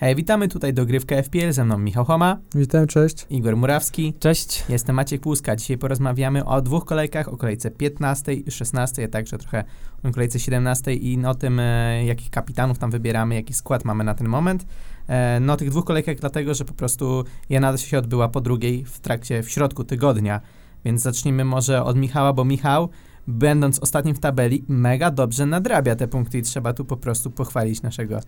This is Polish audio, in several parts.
Hej, witamy tutaj dogrywka FPL, ze mną Michał Homa, Witam, cześć. Igor Murawski, Cześć. jestem Maciek Łuska. Dzisiaj porozmawiamy o dwóch kolejkach, o kolejce 15 i 16, a także trochę o kolejce 17 i o tym, e, jakich kapitanów tam wybieramy, jaki skład mamy na ten moment. E, no, o tych dwóch kolejkach dlatego, że po prostu jedna się odbyła po drugiej w trakcie, w środku tygodnia, więc zacznijmy może od Michała, bo Michał będąc ostatnim w tabeli, mega dobrze nadrabia te punkty i trzeba tu po prostu pochwalić naszego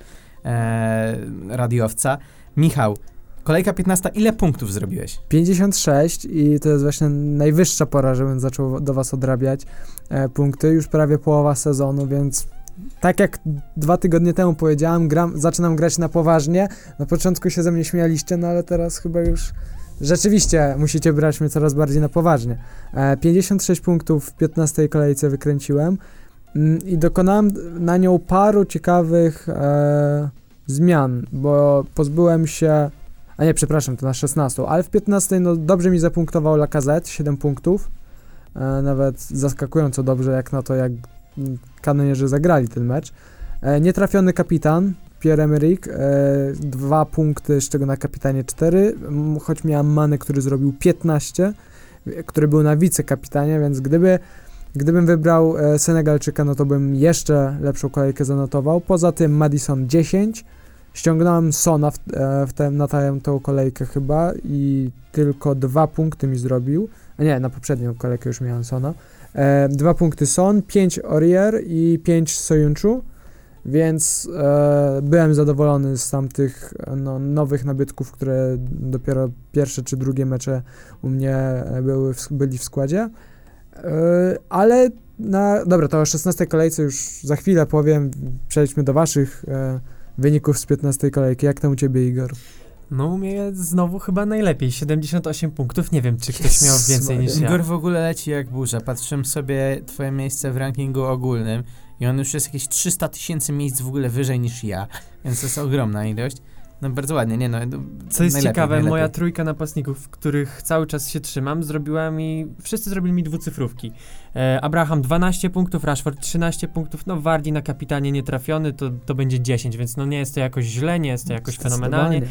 e, radiowca. Michał, kolejka 15, ile punktów zrobiłeś? 56 i to jest właśnie najwyższa pora, żebym zaczął do was odrabiać e, punkty. Już prawie połowa sezonu, więc tak jak dwa tygodnie temu powiedziałem, gram, zaczynam grać na poważnie. Na początku się ze mnie śmialiście, no ale teraz chyba już rzeczywiście musicie brać mnie coraz bardziej na poważnie. E, 56 punktów w 15 kolejce wykręciłem i dokonałem na nią paru ciekawych e, zmian, bo pozbyłem się a nie, przepraszam, to na 16, ale w 15 no dobrze mi zapunktował Lacazette, 7 punktów. E, nawet zaskakująco dobrze jak na to, jak mm, kanonierzy zagrali ten mecz. E, nietrafiony kapitan, Pierre-Emerick, e, 2 punkty, z czego na kapitanie 4, m, choć miałem Mane, który zrobił 15, e, który był na wicekapitanie, więc gdyby Gdybym wybrał e, Senegalczyka, no to bym jeszcze lepszą kolejkę zanotował. Poza tym Madison 10, Ściągnąłem Sona w, e, w te, na tą kolejkę chyba i tylko dwa punkty mi zrobił. A nie, na poprzednią kolejkę już miałem Sona. E, dwa punkty Son, pięć Orier i pięć Sojunczu, więc e, byłem zadowolony z tamtych no, nowych nabytków, które dopiero pierwsze czy drugie mecze u mnie były w, byli w składzie. E, ale na, dobra, to o 16 kolejce już za chwilę powiem, przejdźmy do waszych e, wyników z 15 kolejki. Jak tam u ciebie, Igor? No u mnie znowu chyba najlepiej, 78 punktów, nie wiem czy ktoś miał Jezus więcej niż Maria. ja. Igor w ogóle leci jak burza. Patrzyłem sobie twoje miejsce w rankingu ogólnym i on już jest jakieś 300 tysięcy miejsc w ogóle wyżej niż ja, więc to jest ogromna ilość. No bardzo ładnie, nie no. Co jest ciekawe, najlepiej. moja trójka napastników, których cały czas się trzymam, zrobiła mi, wszyscy zrobili mi dwucyfrówki. E, Abraham 12 punktów, Rashford 13 punktów, no Wardi na kapitanie nietrafiony, to, to będzie 10, więc no nie jest to jakoś źle, nie jest to jakoś fenomenalnie.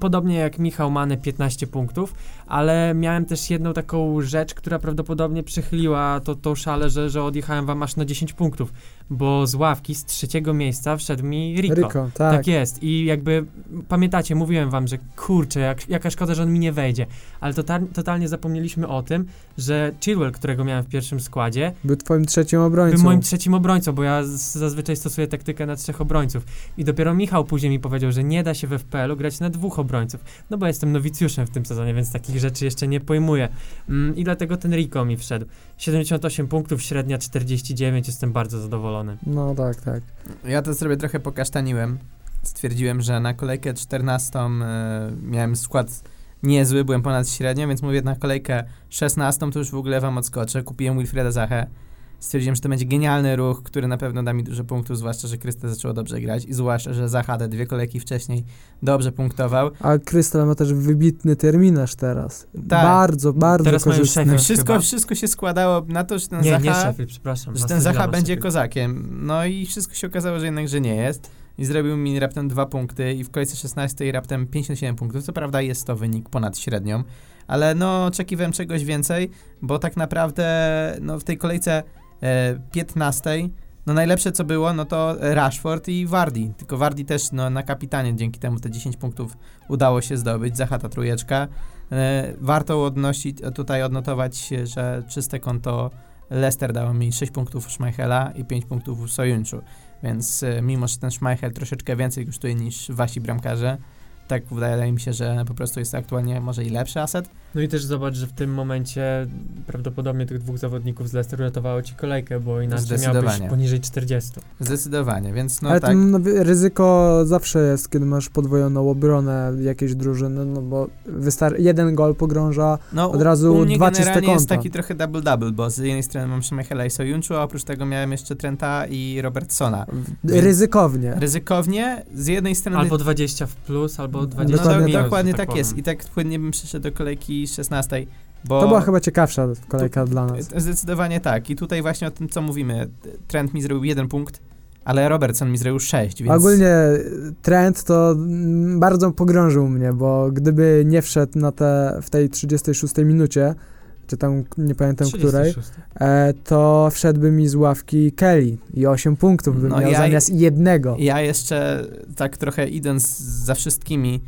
Podobnie jak Michał Mane 15 punktów, ale miałem też jedną taką rzecz, która prawdopodobnie przychyliła to, tą szalę, że, że odjechałem wam aż na 10 punktów, bo z ławki z trzeciego miejsca wszedł mi Rico. Rico, tak. Tak jest i jakby pamiętacie, mówiłem wam, że kurczę, jak, jaka szkoda, że on mi nie wejdzie, ale total, totalnie zapomnieliśmy o tym, że Chilwell, którego miałem w pierwszym składzie, Był twoim trzecim obrońcą. był moim trzecim obrońcą, bo ja zazwyczaj stosuję taktykę na trzech obrońców. I dopiero Michał później mi powiedział, że nie da się we FPL-u grać na dwóch obrońców. No bo jestem nowicjuszem w tym sezonie, więc takich rzeczy jeszcze nie pojmuję. Mm, I dlatego ten Rico mi wszedł. 78 punktów, średnia 49, jestem bardzo zadowolony. No tak, tak. Ja to sobie trochę pokasztaniłem. Stwierdziłem, że na kolejkę 14 e, miałem skład niezły, byłem ponad średnio, więc mówię na kolejkę 16 to już w ogóle wam odskoczę. Kupiłem Wilfreda Zachę. Stwierdziłem, że to będzie genialny ruch, który na pewno da mi dużo punktów, zwłaszcza, że Krysta zaczęło dobrze grać i zwłaszcza, że Zacha te dwie kolejki wcześniej dobrze punktował. A Krystal ma też wybitny terminarz teraz. Tak. Bardzo, bardzo Teraz mają korzystny. Sheffield. Wszystko, chyba. wszystko się składało na to, że ten Nie, Zacha... nie Sheffield, przepraszam. że ten Zacha będzie Sheffield. kozakiem. No i wszystko się okazało, że jednak, że nie jest. I zrobił mi raptem dwa punkty i w kolejce 16 raptem 57 punktów. Co prawda jest to wynik ponad średnią, ale no oczekiwałem czegoś więcej, bo tak naprawdę no w tej kolejce e, 15 no najlepsze co było, no to Rashford i Wardi. Tylko Wardi też no, na kapitanie dzięki temu te 10 punktów udało się zdobyć. Zacha ta trójeczka. E, warto odnosić, tutaj odnotować, że czyste konto Leicester dało mi 6 punktów Schmeichela i 5 punktów Sojunczu. Więc e, mimo, że ten Schmeichel troszeczkę więcej kosztuje niż wasi bramkarze, tak wydaje mi się, że po prostu jest to aktualnie może i lepszy aset. No i też zobacz, że w tym momencie prawdopodobnie tych dwóch zawodników z Leicester uratowało ci kolejkę, bo inaczej miałbyś poniżej 40. Zdecydowanie, więc no Ale tak. to no, ryzyko zawsze jest, kiedy masz podwojoną obronę jakiejś drużyny, no bo wystar- jeden gol pogrąża No, od u- razu u mnie dwa czyste generalnie jest konta. taki trochę double-double, bo z jednej strony mam Schmeichela i Sojunczu, a oprócz tego miałem jeszcze Trenta i Robertsona. Ryzykownie. Ryzykownie, z jednej strony... Albo 20 w plus, albo No, 20 no, w dokładnie minus, tak. dokładnie że tak, jest. I tak płynnie bym przyszedł do kolejki 16, bo... To była chyba ciekawsza kolejka dla nas. Zdecydowanie tak. I tutaj właśnie o tym, co mówimy. Trent mi zrobił jeden punkt, ale Robertson mi zrobił 6, więc... Ogólnie y, trend to mm, bardzo pogrążył mnie, bo gdyby nie wszedł na te, w tej 36 minucie, czy tam nie pamiętam której, 36. e, to wszedłby mi z ławki Kelly i 8 punktów bym No miał ja- zamiast jednego. Ja jeszcze tak trochę idąc za wszystkimi,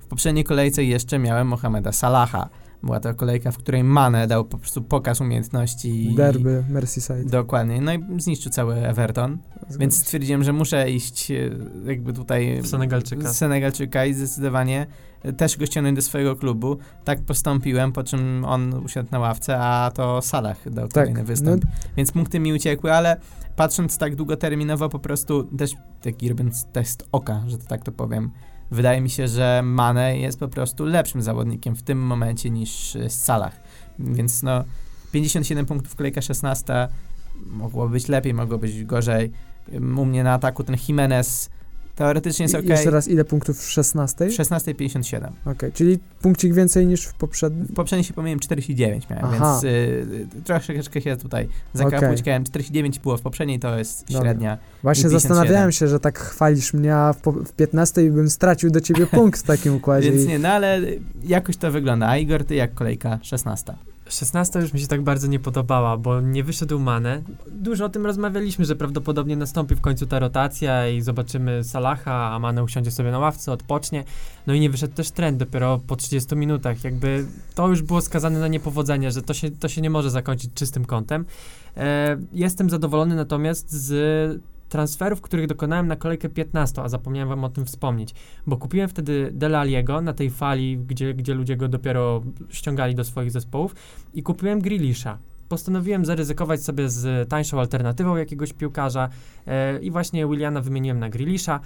w poprzedniej kolejce jeszcze miałem Mohameda Salaha. Była to kolejka, w której Mane dał po prostu pokaz umiejętności. i- Derby, Merseyside. Dokładnie. No i zniszczył cały Everton. Zgadza Więc się. stwierdziłem, że muszę iść e, jakby tutaj W Senegalczyka. Senegalczyka i zdecydowanie e, też go ściągnąć do swojego klubu. Tak postąpiłem, po czym on usiadł na ławce, a to Salah dał kolejny no, występ. Więc punkty mi uciekły, ale patrząc tak długoterminowo, po prostu też taki robiąc test oka, że to tak to powiem, wydaje mi się, że Mane jest po prostu lepszym zawodnikiem w tym momencie niż e, Salah. Więc no, 57 punktów, kolejka 16, mogło być lepiej, mogło być gorzej. U mnie na ataku ten Jimenez teoretycznie jest I- ok. Jeszcze raz, ile punktów w 16? W 16,57. Okej, czyli punkcik więcej niż w poprzednim. W poprzedniej się pomyliłem 49 miałem, Aha. więc y, troszeczkę się tutaj zakapućkałem. 49 było w poprzedniej, to jest Dobra. średnia. Właśnie 57. zastanawiałem się, że tak chwalisz mnie, a w, po- w 15 bym stracił do ciebie punkt w takim układzie. Więc i- nie, no ale jakoś to wygląda. A Igor, ty jak kolejka 16. 16 już mi się tak bardzo nie podobała, bo nie wyszedł Mane. Dużo o tym rozmawialiśmy, że prawdopodobnie nastąpi w końcu ta rotacja i zobaczymy Salaha, a Mane usiądzie sobie na ławce, odpocznie. No i nie wyszedł też trend dopiero po 30 minutach. Jakby to już było skazane na niepowodzenie, że to się, to się nie może zakończyć czystym kątem. E, jestem zadowolony natomiast z transferów, których dokonałem na kolejkę 15, a zapomniałem wam o tym wspomnieć, bo kupiłem wtedy Dele Alliego na tej fali, gdzie, gdzie ludzie go dopiero ściągali do swoich zespołów i kupiłem Grealisha. Postanowiłem zaryzykować sobie z tańszą alternatywą jakiegoś piłkarza e, i właśnie Williana wymieniłem na Grealisha.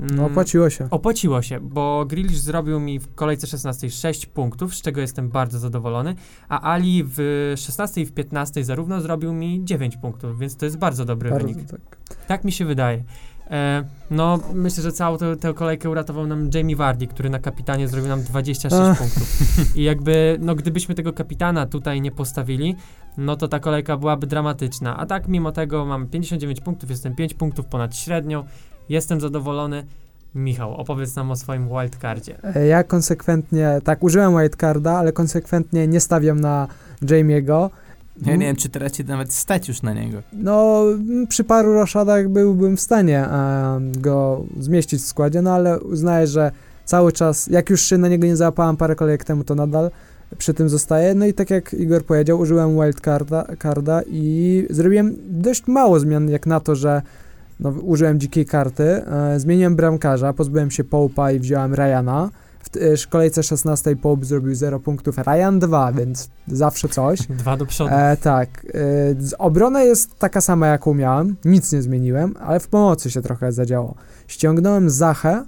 Mm, No, opłaciło się. Opłaciło się, bo Grealish zrobił mi w kolejce 16 6 punktów, z czego jestem bardzo zadowolony, a Ali w 16 i w 15 zarówno zrobił mi 9 punktów, więc to jest bardzo dobry Bardzo, wynik. tak. Tak mi się wydaje. E, no, myślę, że całą tę, tę kolejkę uratował nam Jamie Vardy, który na kapitanie zrobił nam 26 Ach. punktów. I jakby, no gdybyśmy tego kapitana tutaj nie postawili, no to ta kolejka byłaby dramatyczna. A tak, mimo tego mam 59 punktów, jestem 5 punktów ponad średnią, jestem zadowolony. Michał, opowiedz nam o swoim wildcardzie. E, Ja konsekwentnie, tak, użyłem wildcarda, ale konsekwentnie nie stawiam na Jamie'ego. Ja nie wiem, czy teraz ci nawet stać już na niego. No, przy paru roszadach byłbym w stanie e, go zmieścić w składzie, no ale uznaję, że cały czas, jak już się na niego nie załapałem parę kolejek temu, to nadal przy tym zostaję. No i tak jak Igor powiedział, użyłem wildcarda carda i zrobiłem dość mało zmian, jak na to, że no, użyłem dzikiej karty. E, zmieniłem bramkarza, pozbyłem się Połpa i wziąłem Ryana. W e, kolejce 16 Pope zrobił 0 punktów, Ryan 2, więc zawsze coś. Dwa do przodu. E, tak. E, obrona jest taka sama, jaką miałem. Nic nie zmieniłem, ale w pomocy się trochę zadziało. Ściągnąłem Zachę,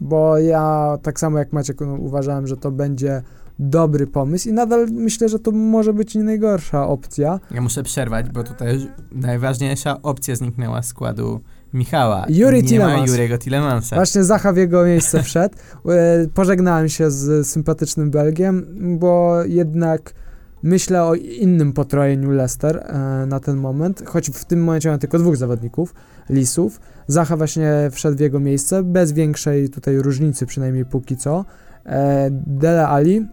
bo ja tak samo jak Maciek no, uważałem, że to będzie dobry pomysł i nadal myślę, że to może być nie najgorsza opcja. Ja muszę przerwać, bo tutaj najważniejsza opcja zniknęła z składu Michała. Yuri nie Tillemans. ma Jurego Tilemansa. Właśnie Zacha w jego miejsce wszedł. E, pożegnałem się z sympatycznym Belgiem, bo jednak myślę o innym potrojeniu Leicester e, na ten moment, choć w tym momencie mam tylko dwóch zawodników, Lisów. Zacha właśnie wszedł w jego miejsce, bez większej tutaj różnicy, przynajmniej póki co. E, Dele Ali.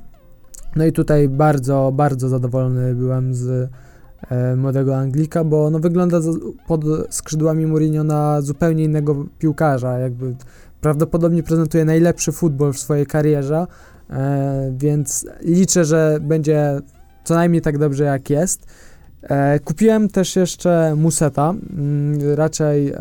No i tutaj bardzo, bardzo zadowolony byłem z młodego Anglika, bo no, wygląda pod skrzydłami Mourinho na zupełnie innego piłkarza, jakby prawdopodobnie prezentuje najlepszy futbol w swojej karierze, e, więc liczę, że będzie co najmniej tak dobrze jak jest. E, kupiłem też jeszcze Museta, mm, raczej e,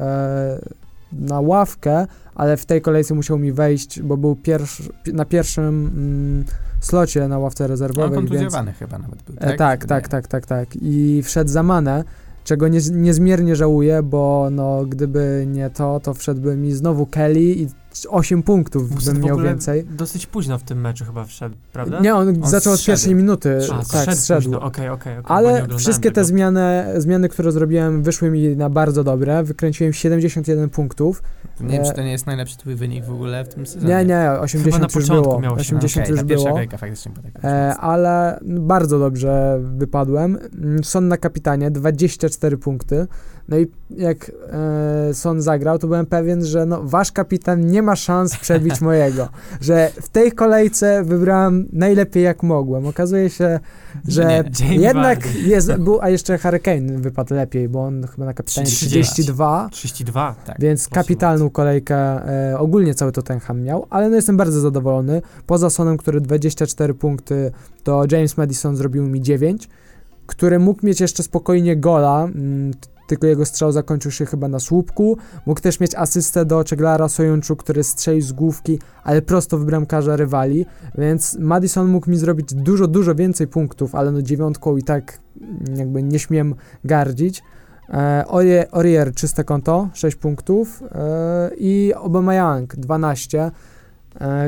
na ławkę, ale w tej kolejce musiał mi wejść, bo był pierwszy, na pierwszym mm, slocie na ławce No, rezerwowej, więc kontuzjowany chyba nawet był, E, tak? tak, tak, tak, tak, tak. I wszedł za Manę, czego nie, niezmiernie żałuję, bo no, gdyby nie to, to wszedłby mi znowu Kelly i 8 punktów bym miał więcej. Dosyć późno w tym meczu chyba wszedł, prawda? Nie, on, On zaczął od pierwszej minuty, A, tak, zszedł zszedł. późno, okej, okej. okej, bo nie Ale wszystkie te zmiany, zmiany, które zrobiłem, wyszły mi na bardzo dobre. Wykręciłem 71 punktów. Nie wiem, E, czy to nie jest najlepszy twój wynik w ogóle w tym sezonie. Nie, nie, Chyba 80 na już początku było. miało się- 80 Okej, już było. kolejka faktycznie E, ale bardzo dobrze wypadłem. Mm, Son na kapitanie, 24 punkty. No i jak e, Son zagrał, to byłem pewien, że no, wasz kapitan nie ma szans przebić mojego. Że w tej kolejce wybrałem najlepiej jak mogłem. Okazuje się, że Nie. Jednak jest, był, a jeszcze Hurricane wypadł lepiej, bo on chyba na kapitanie 32. 32. 32. Tak. Więc kapitalną kolejkę e, ogólnie cały Tottenham miał, ale no jestem bardzo zadowolony. Poza Sonem, który 24 punkty, to James Madison zrobił mi 9, który mógł mieć jeszcze spokojnie gola, mm, tylko jego strzał zakończył się chyba na słupku. Mógł też mieć asystę do Czeglara Sojunczu, który strzelił z główki, ale prosto w bramkarza rywali, więc Madison mógł mi zrobić dużo, dużo więcej punktów, ale no dziewiątką i tak jakby nie śmiem gardzić. E, Orie- Orier czyste konto, 6 punktów e, i 12, e, k- w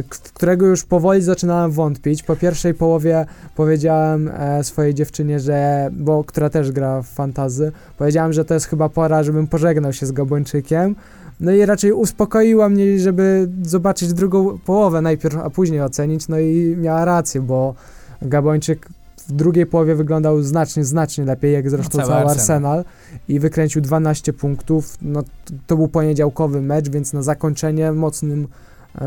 którego już powoli zaczynałem wątpić. Po pierwszej połowie powiedziałem e, swojej dziewczynie, że, bo która też gra w fantazy, powiedziałem, że to jest chyba pora, żebym pożegnał się z Gabończykiem. No i raczej uspokoiła mnie, żeby zobaczyć drugą połowę najpierw, a później ocenić. No i miała rację, bo Gabończyk w drugiej połowie wyglądał znacznie, znacznie lepiej, jak zresztą No, cały cały Arsenal. I wykręcił 12 punktów. No, t- to był poniedziałkowy mecz, więc na zakończenie mocnym,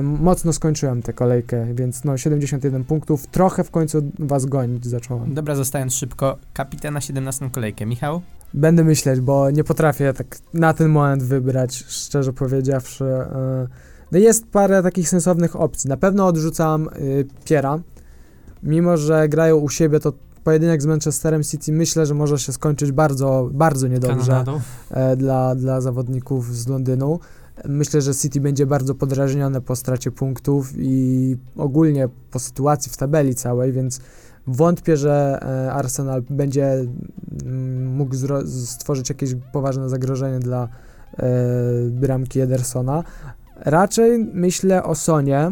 mocno skończyłem tę kolejkę, więc no 71 punktów. Trochę w końcu was gonić zacząłem. Dobra, zostając szybko, kapitan na 17 kolejkę. Michał? Będę myśleć, bo nie potrafię tak na ten moment wybrać, szczerze powiedziawszy. e, No jest parę takich sensownych opcji. Na pewno odrzucam y, Piera. Mimo, że grają u siebie, to pojedynek z Manchesterem City myślę, że może się skończyć bardzo, bardzo niedobrze Kanadą. e, dla, dla zawodników z Londynu. Myślę, że City będzie bardzo podrażnione po stracie punktów i ogólnie po sytuacji w tabeli całej, więc wątpię, że e, Arsenal będzie mm, mógł stworzyć jakieś poważne zagrożenie dla e, bramki Edersona. Raczej myślę o Sonie,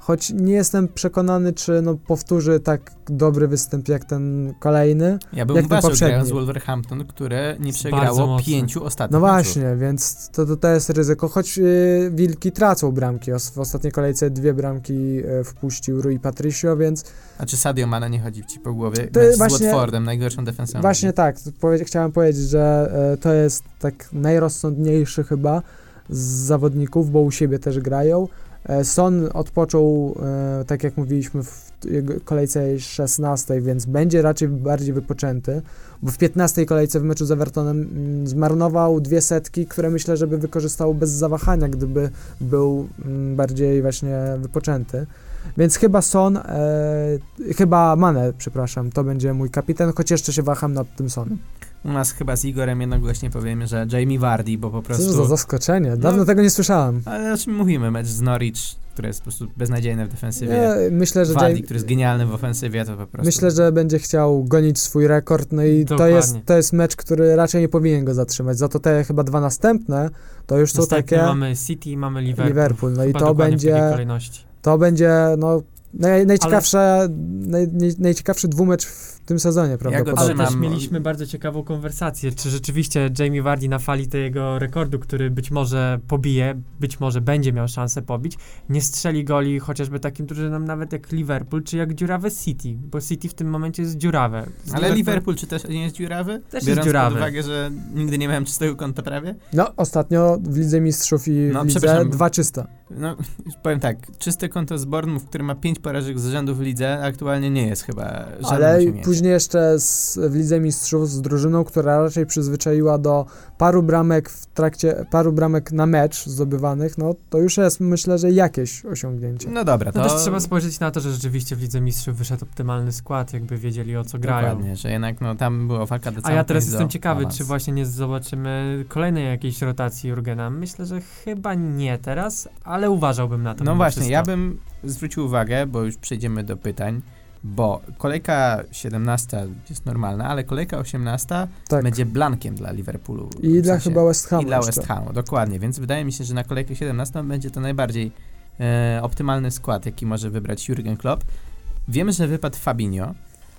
choć nie jestem przekonany, czy no, powtórzy tak dobry występ jak ten kolejny. Ja bym Jak ten poprzedni. z Wolverhampton, które nie przegrało pięciu ostatnich No meczów. właśnie, więc to, to, to jest ryzyko, choć y, Wilki tracą bramki. Os- W ostatniej kolejce dwie bramki y, wpuścił Rui Patricio, więc Znaczy Sadio Mana nie chodzi ci po głowie. To Mecz z właśnie- Watfordem, najgorszą defensywą. właśnie tak, powie- chciałem powiedzieć, że y, to jest tak najrozsądniejszy chyba z zawodników, bo u siebie też grają. E, Son odpoczął, e, tak jak mówiliśmy, w kolejce 16, więc będzie raczej bardziej wypoczęty, bo w 15 kolejce w meczu z Evertonem mm, zmarnował dwie setki, które myślę, żeby wykorzystał bez zawahania, gdyby był mm, bardziej właśnie wypoczęty. Więc chyba Son, e, chyba Mane, przepraszam, to będzie mój kapitan, choć jeszcze się waham nad tym Sonem. U nas chyba z Igorem jednogłośnie powiemy, że Jamie Vardy, bo po Co za prostu... zaskoczenie, dawno No. tego nie słyszałem. Ale o czym mówimy? Mecz z Norwich, który jest po prostu beznadziejny w defensywie. Nie, myślę, że Vardy, który jest genialny w ofensywie, to po prostu... Myślę, że będzie chciał gonić swój rekord, no i to jest, to jest mecz, który raczej nie powinien go zatrzymać. Za to te chyba dwa następne, to już są takie mamy City i mamy Liverpool. Liverpool. No i Chyba to w takiej będzie, kolejności. to będzie, no, naj, najciekawsze, naj, naj, najciekawszy dwumecz w tym sezonie, prawdopodobnie. Ale też mieliśmy bardzo ciekawą konwersację, czy rzeczywiście Jamie Vardy na fali tego rekordu, który być może pobije, być może będzie miał szansę pobić, nie strzeli goli chociażby takim drużynom nawet jak Liverpool, czy jak dziurawe City, bo City w tym momencie jest dziurawe. Z Ale Liverpool czy też nie jest dziurawy? jest Biorąc dziurawy. pod uwagę, że nigdy nie miałem czystego konta prawie? No, ostatnio w Lidze Mistrzów i No, w Lidze dwa czyste. No, powiem tak, czyste konto z Bournemouth, który ma pięć porażek z rzędu w lidze, aktualnie nie jest chyba żadnym Ale później jeszcze z, w Lidze Mistrzów z drużyną, która raczej przyzwyczaiła do paru bramek w trakcie, paru bramek na mecz zdobywanych, no to już jest myślę, że jakieś osiągnięcie. No dobra, to... No też trzeba spojrzeć na to, że rzeczywiście w Lidze Mistrzów wyszedł optymalny skład, jakby wiedzieli o co grają. Dokładnie, że jednak no, tam była walka do A ja teraz jestem ciekawy, czy właśnie nie zobaczymy kolejnej jakiejś rotacji Jurgena. Myślę, że chyba nie teraz, ale uważałbym na to. No właśnie, wszystko. ja bym zwrócił uwagę, bo już przejdziemy do pytań, bo kolejka 17 jest normalna, ale kolejka 18 Tak. będzie blankiem dla Liverpoolu. I w dla sensie- chyba West Hamu I dla. West Hamu, dokładnie, więc wydaje mi się, że na kolejkę 17 będzie to najbardziej e, optymalny skład, jaki może wybrać Jurgen Klopp. Wiemy, że wypadł Fabinho,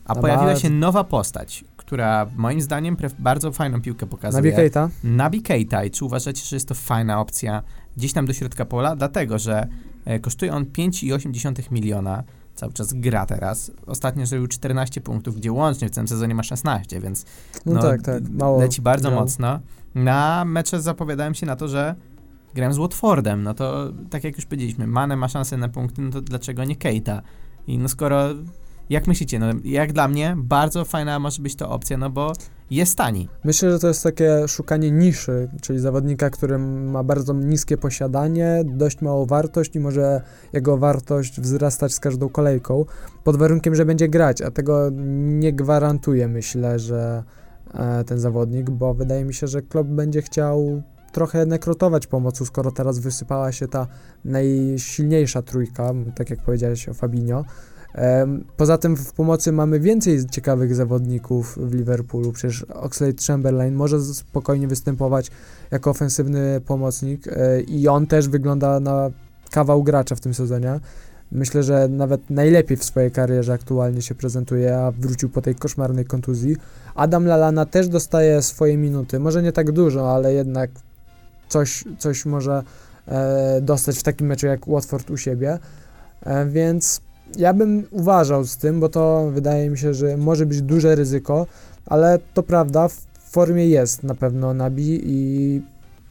a No pojawiła się nowa postać, która moim zdaniem bardzo fajną piłkę pokazuje. Nabi Keita? Nabi Keita. I czy uważacie, że jest to fajna opcja gdzieś tam do środka pola? Dlatego, że e, kosztuje on 5,8 miliona. Cały czas gra teraz. Ostatnio zrobił 14 punktów, gdzie łącznie w tym sezonie ma 16, więc No, no, tak, tak. Mało leci bardzo grał. mocno. Na mecze zapowiadałem się na to, że grałem z Watfordem, no to tak jak już powiedzieliśmy, Mane ma szansę na punkty, no to dlaczego nie Keita? I no skoro, jak myślicie, no jak dla mnie, bardzo fajna może być to opcja, no bo jest tani. Myślę, że to jest takie szukanie niszy, czyli zawodnika, który ma bardzo niskie posiadanie, dość małą wartość i może jego wartość wzrastać z każdą kolejką, pod warunkiem, że będzie grać, a tego nie gwarantuje, myślę, że e, ten zawodnik, bo wydaje mi się, że klub będzie chciał trochę jednak rotować pomocą, skoro teraz wysypała się ta najsilniejsza trójka, tak jak powiedziałeś o Fabinho. Poza tym w pomocy mamy więcej ciekawych zawodników w Liverpoolu. Przecież Oxlade Chamberlain może spokojnie występować jako ofensywny pomocnik e, i on też wygląda na kawał gracza w tym sezonie. Myślę, że nawet najlepiej w swojej karierze aktualnie się prezentuje, a wrócił po tej koszmarnej kontuzji. Adam Lalana też dostaje swoje minuty. Może nie tak dużo, ale jednak coś, coś może e, dostać w takim meczu jak Watford u siebie. E, więc ja bym uważał z tym, bo to wydaje mi się, że może być duże ryzyko, ale to prawda, w formie jest na pewno Nabi i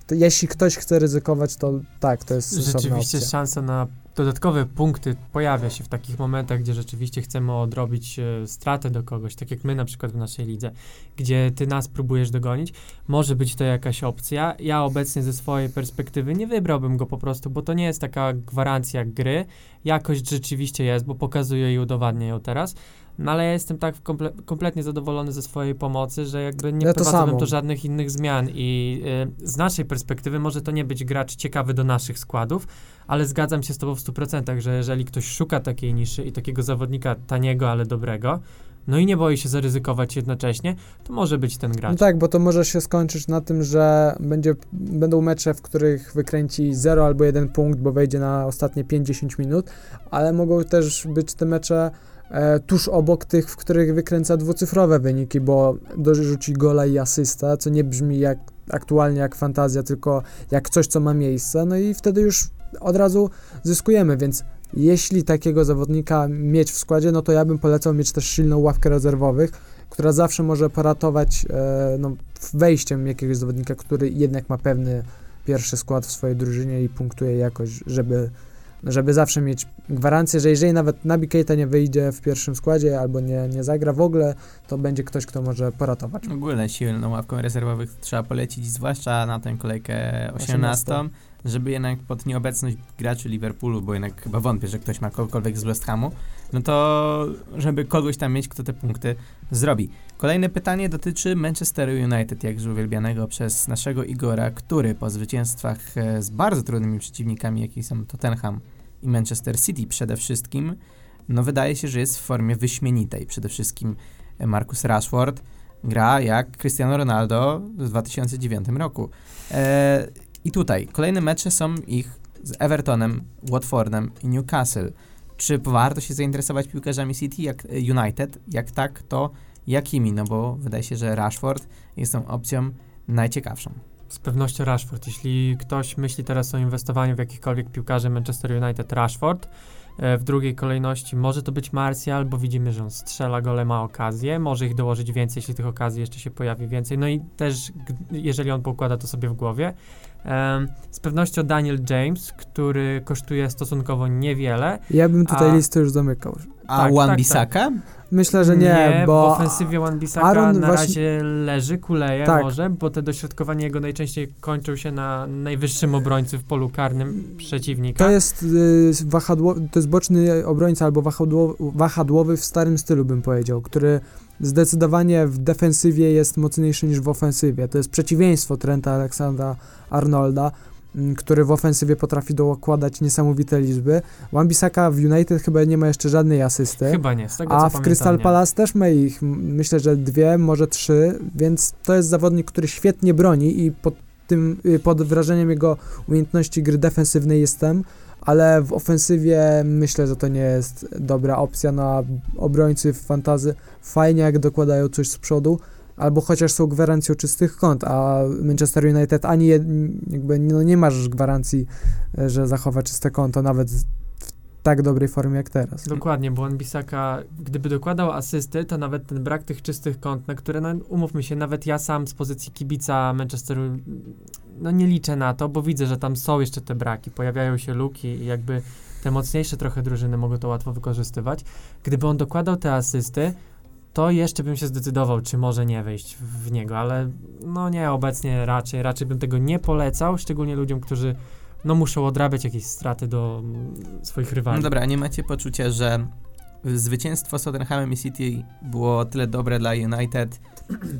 to, jeśli ktoś chce ryzykować, to tak, to jest sensowna Rzeczywiście opcja. szansa na dodatkowe punkty pojawia się w takich momentach, gdzie rzeczywiście chcemy odrobić e, stratę do kogoś, tak jak my na przykład w naszej lidze, gdzie ty nas próbujesz dogonić. Może być to jakaś opcja. Ja obecnie ze swojej perspektywy nie wybrałbym go po prostu, bo to nie jest taka gwarancja gry. Jakość rzeczywiście jest, bo pokazuje i udowadnia ją teraz. No ale ja jestem tak komple kompletnie zadowolony ze swojej pomocy, że jakby nie Ja samo. do żadnych innych zmian i y, z naszej perspektywy może to nie być gracz ciekawy do naszych składów, ale zgadzam się z tobą w 100%, że jeżeli ktoś szuka takiej niszy i takiego zawodnika taniego, ale dobrego, no i nie boi się zaryzykować jednocześnie, to może być ten gracz. No tak, bo to może się skończyć na tym, że będzie, będą mecze, w których wykręci 0 albo 1 punkt, bo wejdzie na ostatnie 5-10 minut, ale mogą też być te mecze e, tuż obok tych, w których wykręca dwucyfrowe wyniki, bo dorzuci gola i asysta, co nie brzmi jak aktualnie jak fantazja, tylko jak coś, co ma miejsce, no i wtedy już od razu zyskujemy, więc jeśli takiego zawodnika mieć w składzie, no to ja bym polecał mieć też silną ławkę rezerwowych, która zawsze może poratować e, no, wejściem jakiegoś zawodnika, który jednak ma pewny pierwszy skład w swojej drużynie i punktuje jakoś, żeby, żeby zawsze mieć gwarancję, że jeżeli nawet Nabi Keita nie wyjdzie w pierwszym składzie albo nie, nie zagra w ogóle, to będzie ktoś, kto może poratować. Ogólnie silną ławką rezerwowych trzeba polecić, zwłaszcza na tę kolejkę 18, 18. żeby jednak pod nieobecność graczy Liverpoolu, bo jednak chyba wątpię, że ktoś ma kogokolwiek z West Hamu, no to żeby kogoś tam mieć, kto te punkty zrobi. Kolejne pytanie dotyczy Manchesteru United, jakże uwielbianego przez naszego Igora, który po zwycięstwach e, z bardzo trudnymi przeciwnikami, jakimi są Tottenham i Manchester City przede wszystkim, no wydaje się, że jest w formie wyśmienitej. Przede wszystkim e, Marcus Rashford gra jak Cristiano Ronaldo w 2009 roku. E, I tutaj kolejne mecze są ich z Evertonem, Watfordem i Newcastle. Czy warto się zainteresować piłkarzami City jak e, United? Jak tak, to jakimi? No bo wydaje się, że Rashford jest tą opcją najciekawszą. Z pewnością Rashford. Jeśli ktoś myśli teraz o inwestowaniu w jakichkolwiek piłkarzy Manchester United, Rashford. E, W drugiej kolejności może to być Martial, bo widzimy, że on strzela gole, ma okazję. Może ich dołożyć więcej, jeśli tych okazji jeszcze się pojawi więcej. No i też, jeżeli on poukłada to sobie w głowie. Z pewnością Daniel James, który kosztuje stosunkowo niewiele. Ja bym tutaj A- listę już zamykał. A Tak, Wan tak, Bissaka? Myślę, że nie, w bo ofensywie Wan Bissaka Aaron na właśnie- razie leży, kuleje Tak. może, bo te dośrodkowania jego najczęściej kończą się na najwyższym obrońcy w polu karnym przeciwnika. to jest y, wahadło, to jest boczny obrońca albo wahadło, wahadłowy w starym stylu bym powiedział, który zdecydowanie w defensywie jest mocniejszy niż w ofensywie. To jest przeciwieństwo Trenta Aleksandra Arnolda. M, który w ofensywie potrafi dokładać niesamowite liczby. Wan-Bissaka w United chyba nie ma jeszcze żadnej asysty. Chyba nie, z tego A w Crystal. Palace też ma ich, myślę, że dwie, może trzy, więc to jest zawodnik, który świetnie broni i pod tym, y, pod wrażeniem jego umiejętności gry defensywnej jestem, ale w ofensywie myślę, że to nie jest dobra opcja na obrońcy w fantazy. Fajnie jak dokładają coś z przodu, albo chociaż są gwarancją czystych kąt, a Manchester United ani jed, jakby no nie masz gwarancji, e, że zachowa czyste konto, nawet w tak dobrej formie jak teraz. Dokładnie, bo Bisaka, gdyby dokładał asysty, to nawet ten brak tych czystych kąt, na które, no, umówmy się, nawet ja sam z pozycji kibica Manchesteru, no nie liczę na to, bo widzę, że tam są jeszcze te braki, pojawiają się luki i jakby te mocniejsze trochę drużyny mogą to łatwo wykorzystywać. Gdyby on dokładał te asysty, to jeszcze bym się zdecydował, czy może nie wejść w- niego, ale no nie, obecnie raczej, raczej bym tego nie polecał, szczególnie ludziom, którzy no muszą odrabiać jakieś straty do mm, swoich rywali. No dobra, a nie macie poczucia, że zwycięstwo z Tottenhamem i City było tyle dobre dla United,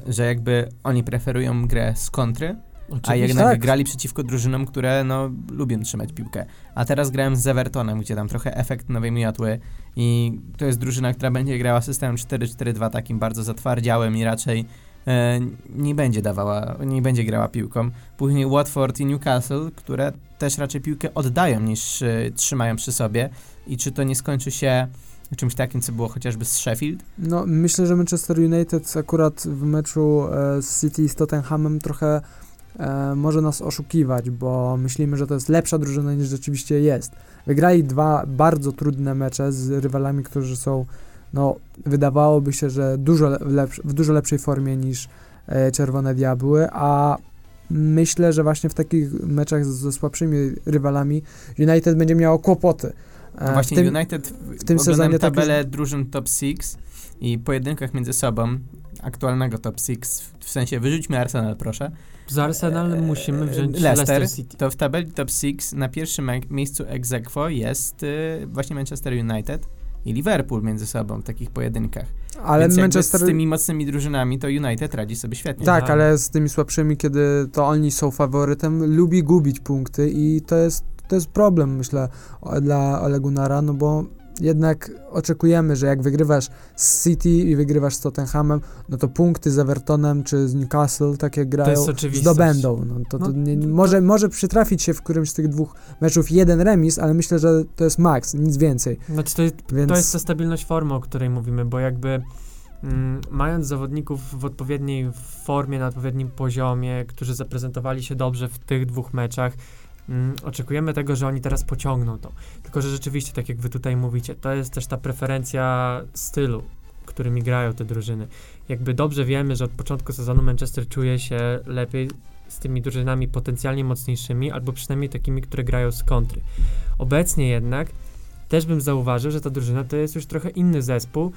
że jakby oni preferują grę z kontry, a Oczywiście. jednak tak. grali przeciwko drużynom, które no lubią trzymać piłkę. A teraz grałem z Evertonem, gdzie tam trochę efekt nowej miotły i to jest drużyna, która będzie grała systemem 4-4-2 takim bardzo zatwardziałym i raczej e, nie będzie dawała, nie będzie grała piłką. Później Watford i Newcastle, które też raczej piłkę oddają niż e, trzymają przy sobie i czy to nie skończy się czymś takim, co było chociażby z Sheffield? No, myślę, że Manchester United akurat w meczu e, z City z Tottenhamem trochę e, może nas oszukiwać, bo myślimy, że to jest lepsza drużyna niż rzeczywiście jest. Wygrali dwa bardzo trudne mecze z rywalami, którzy są, no, wydawałoby się, że dużo le- lepsz, w dużo lepszej formie niż e, Czerwone Diabły, a myślę, że właśnie w takich meczach ze słabszymi rywalami United będzie miało kłopoty. E, No właśnie w tym- United w, tym sezonie tak tabelę drużyn top 6 i pojedynkach między sobą aktualnego top 6, w, sensie wyrzućmy Arsenal proszę, Z Arsenal Eee, musimy wziąć Leicester. Leicester, City. to w tabeli top 6 na pierwszym miejscu ex aequo jest y, właśnie Manchester United i Liverpool między sobą w takich pojedynkach. ale Więc Manchester z tymi mocnymi drużynami to United radzi sobie świetnie. Tak, Aha. ale z tymi słabszymi, kiedy to oni są faworytem, lubi gubić punkty i to jest, to jest problem, myślę, dla Ole Gunnara, no bo jednak oczekujemy, że jak wygrywasz z City i wygrywasz z Tottenhamem, no to punkty z Evertonem czy z Newcastle, tak jak grają, zdobędą. No, to, to No, nie, to- może, może przytrafić się w którymś z tych dwóch meczów jeden remis, ale myślę, że to jest maks, nic więcej. Znaczy to, jest- Więc to jest ta stabilność formy, o której mówimy, bo jakby mm, mając zawodników w odpowiedniej formie, na odpowiednim poziomie, którzy zaprezentowali się dobrze w tych dwóch meczach, mm, oczekujemy tego, że oni teraz pociągną to. Tylko, że rzeczywiście, tak jak wy tutaj mówicie, to jest też ta preferencja stylu, którymi grają te drużyny. Jakby dobrze wiemy, że od początku sezonu Manchester czuje się lepiej z tymi drużynami potencjalnie mocniejszymi, albo przynajmniej takimi, które grają z kontry. Obecnie jednak też bym zauważył, że ta drużyna to jest już trochę inny zespół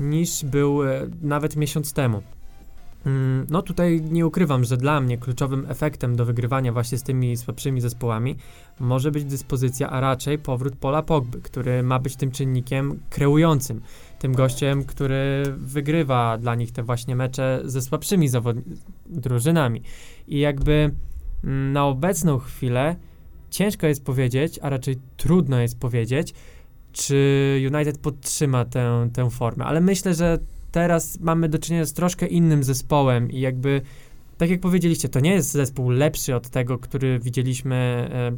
niż był e, nawet miesiąc temu. Mm, No tutaj nie ukrywam, że dla mnie kluczowym efektem do wygrywania właśnie z tymi słabszymi zespołami może być dyspozycja, a raczej powrót Pola Pogby, który ma być tym czynnikiem kreującym, tym gościem, który wygrywa dla nich te właśnie mecze ze słabszymi drużynami. I jakby mm, na obecną chwilę ciężko jest powiedzieć, a raczej trudno jest powiedzieć, czy United podtrzyma tę, tę formę. Ale myślę, że teraz mamy do czynienia z troszkę innym zespołem i jakby, tak jak powiedzieliście, to nie jest zespół lepszy od tego, który widzieliśmy e,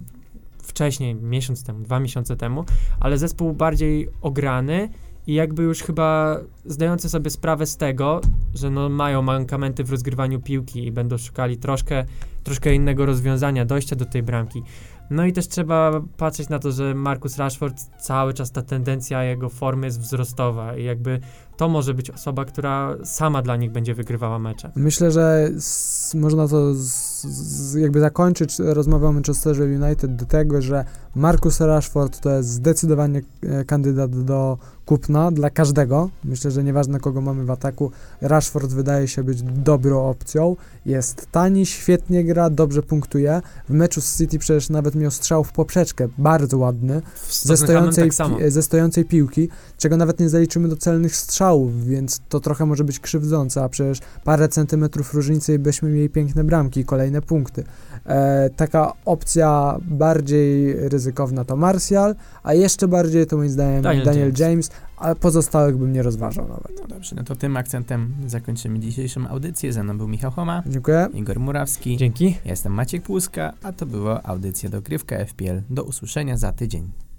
wcześniej, miesiąc temu, dwa miesiące temu, ale zespół bardziej ograny i jakby już chyba zdający sobie sprawę z tego, że no mają mankamenty w rozgrywaniu piłki i będą szukali troszkę, troszkę innego rozwiązania, dojścia do tej bramki. No i też trzeba patrzeć na to, że Marcus Rashford cały czas ta tendencja jego formy jest wzrostowa i jakby to może być osoba, która sama dla nich będzie wygrywała mecze. Myślę, że s- można to z, z, jakby zakończyć rozmowę o Manchesterze United do tego, że Marcus Rashford to jest zdecydowanie e, kandydat do kupna dla każdego. Myślę, że nieważne kogo mamy w ataku, Rashford wydaje się być dobrą opcją. Jest tani, świetnie gra, dobrze punktuje. W meczu z City przecież nawet miał strzał w poprzeczkę, bardzo ładny, ze stojącej, tak ze stojącej piłki, czego nawet nie zaliczymy do celnych strzałów, więc to trochę może być krzywdzące, a przecież parę centymetrów różnicy i byśmy mieli piękne bramki kolejne punkty. E, taka opcja bardziej ryzykowna to Martial, a jeszcze bardziej to moim zdaniem Daniel Daniel, James. James, a pozostałych bym nie rozważał nawet. No dobrze, no to tym akcentem zakończymy dzisiejszą audycję. Ze mną był Michał Homa, Dziękuję. Igor Murawski. Dzięki. Ja jestem Maciek Płuska, a to była audycja Dogrywka FPL. Do usłyszenia za tydzień.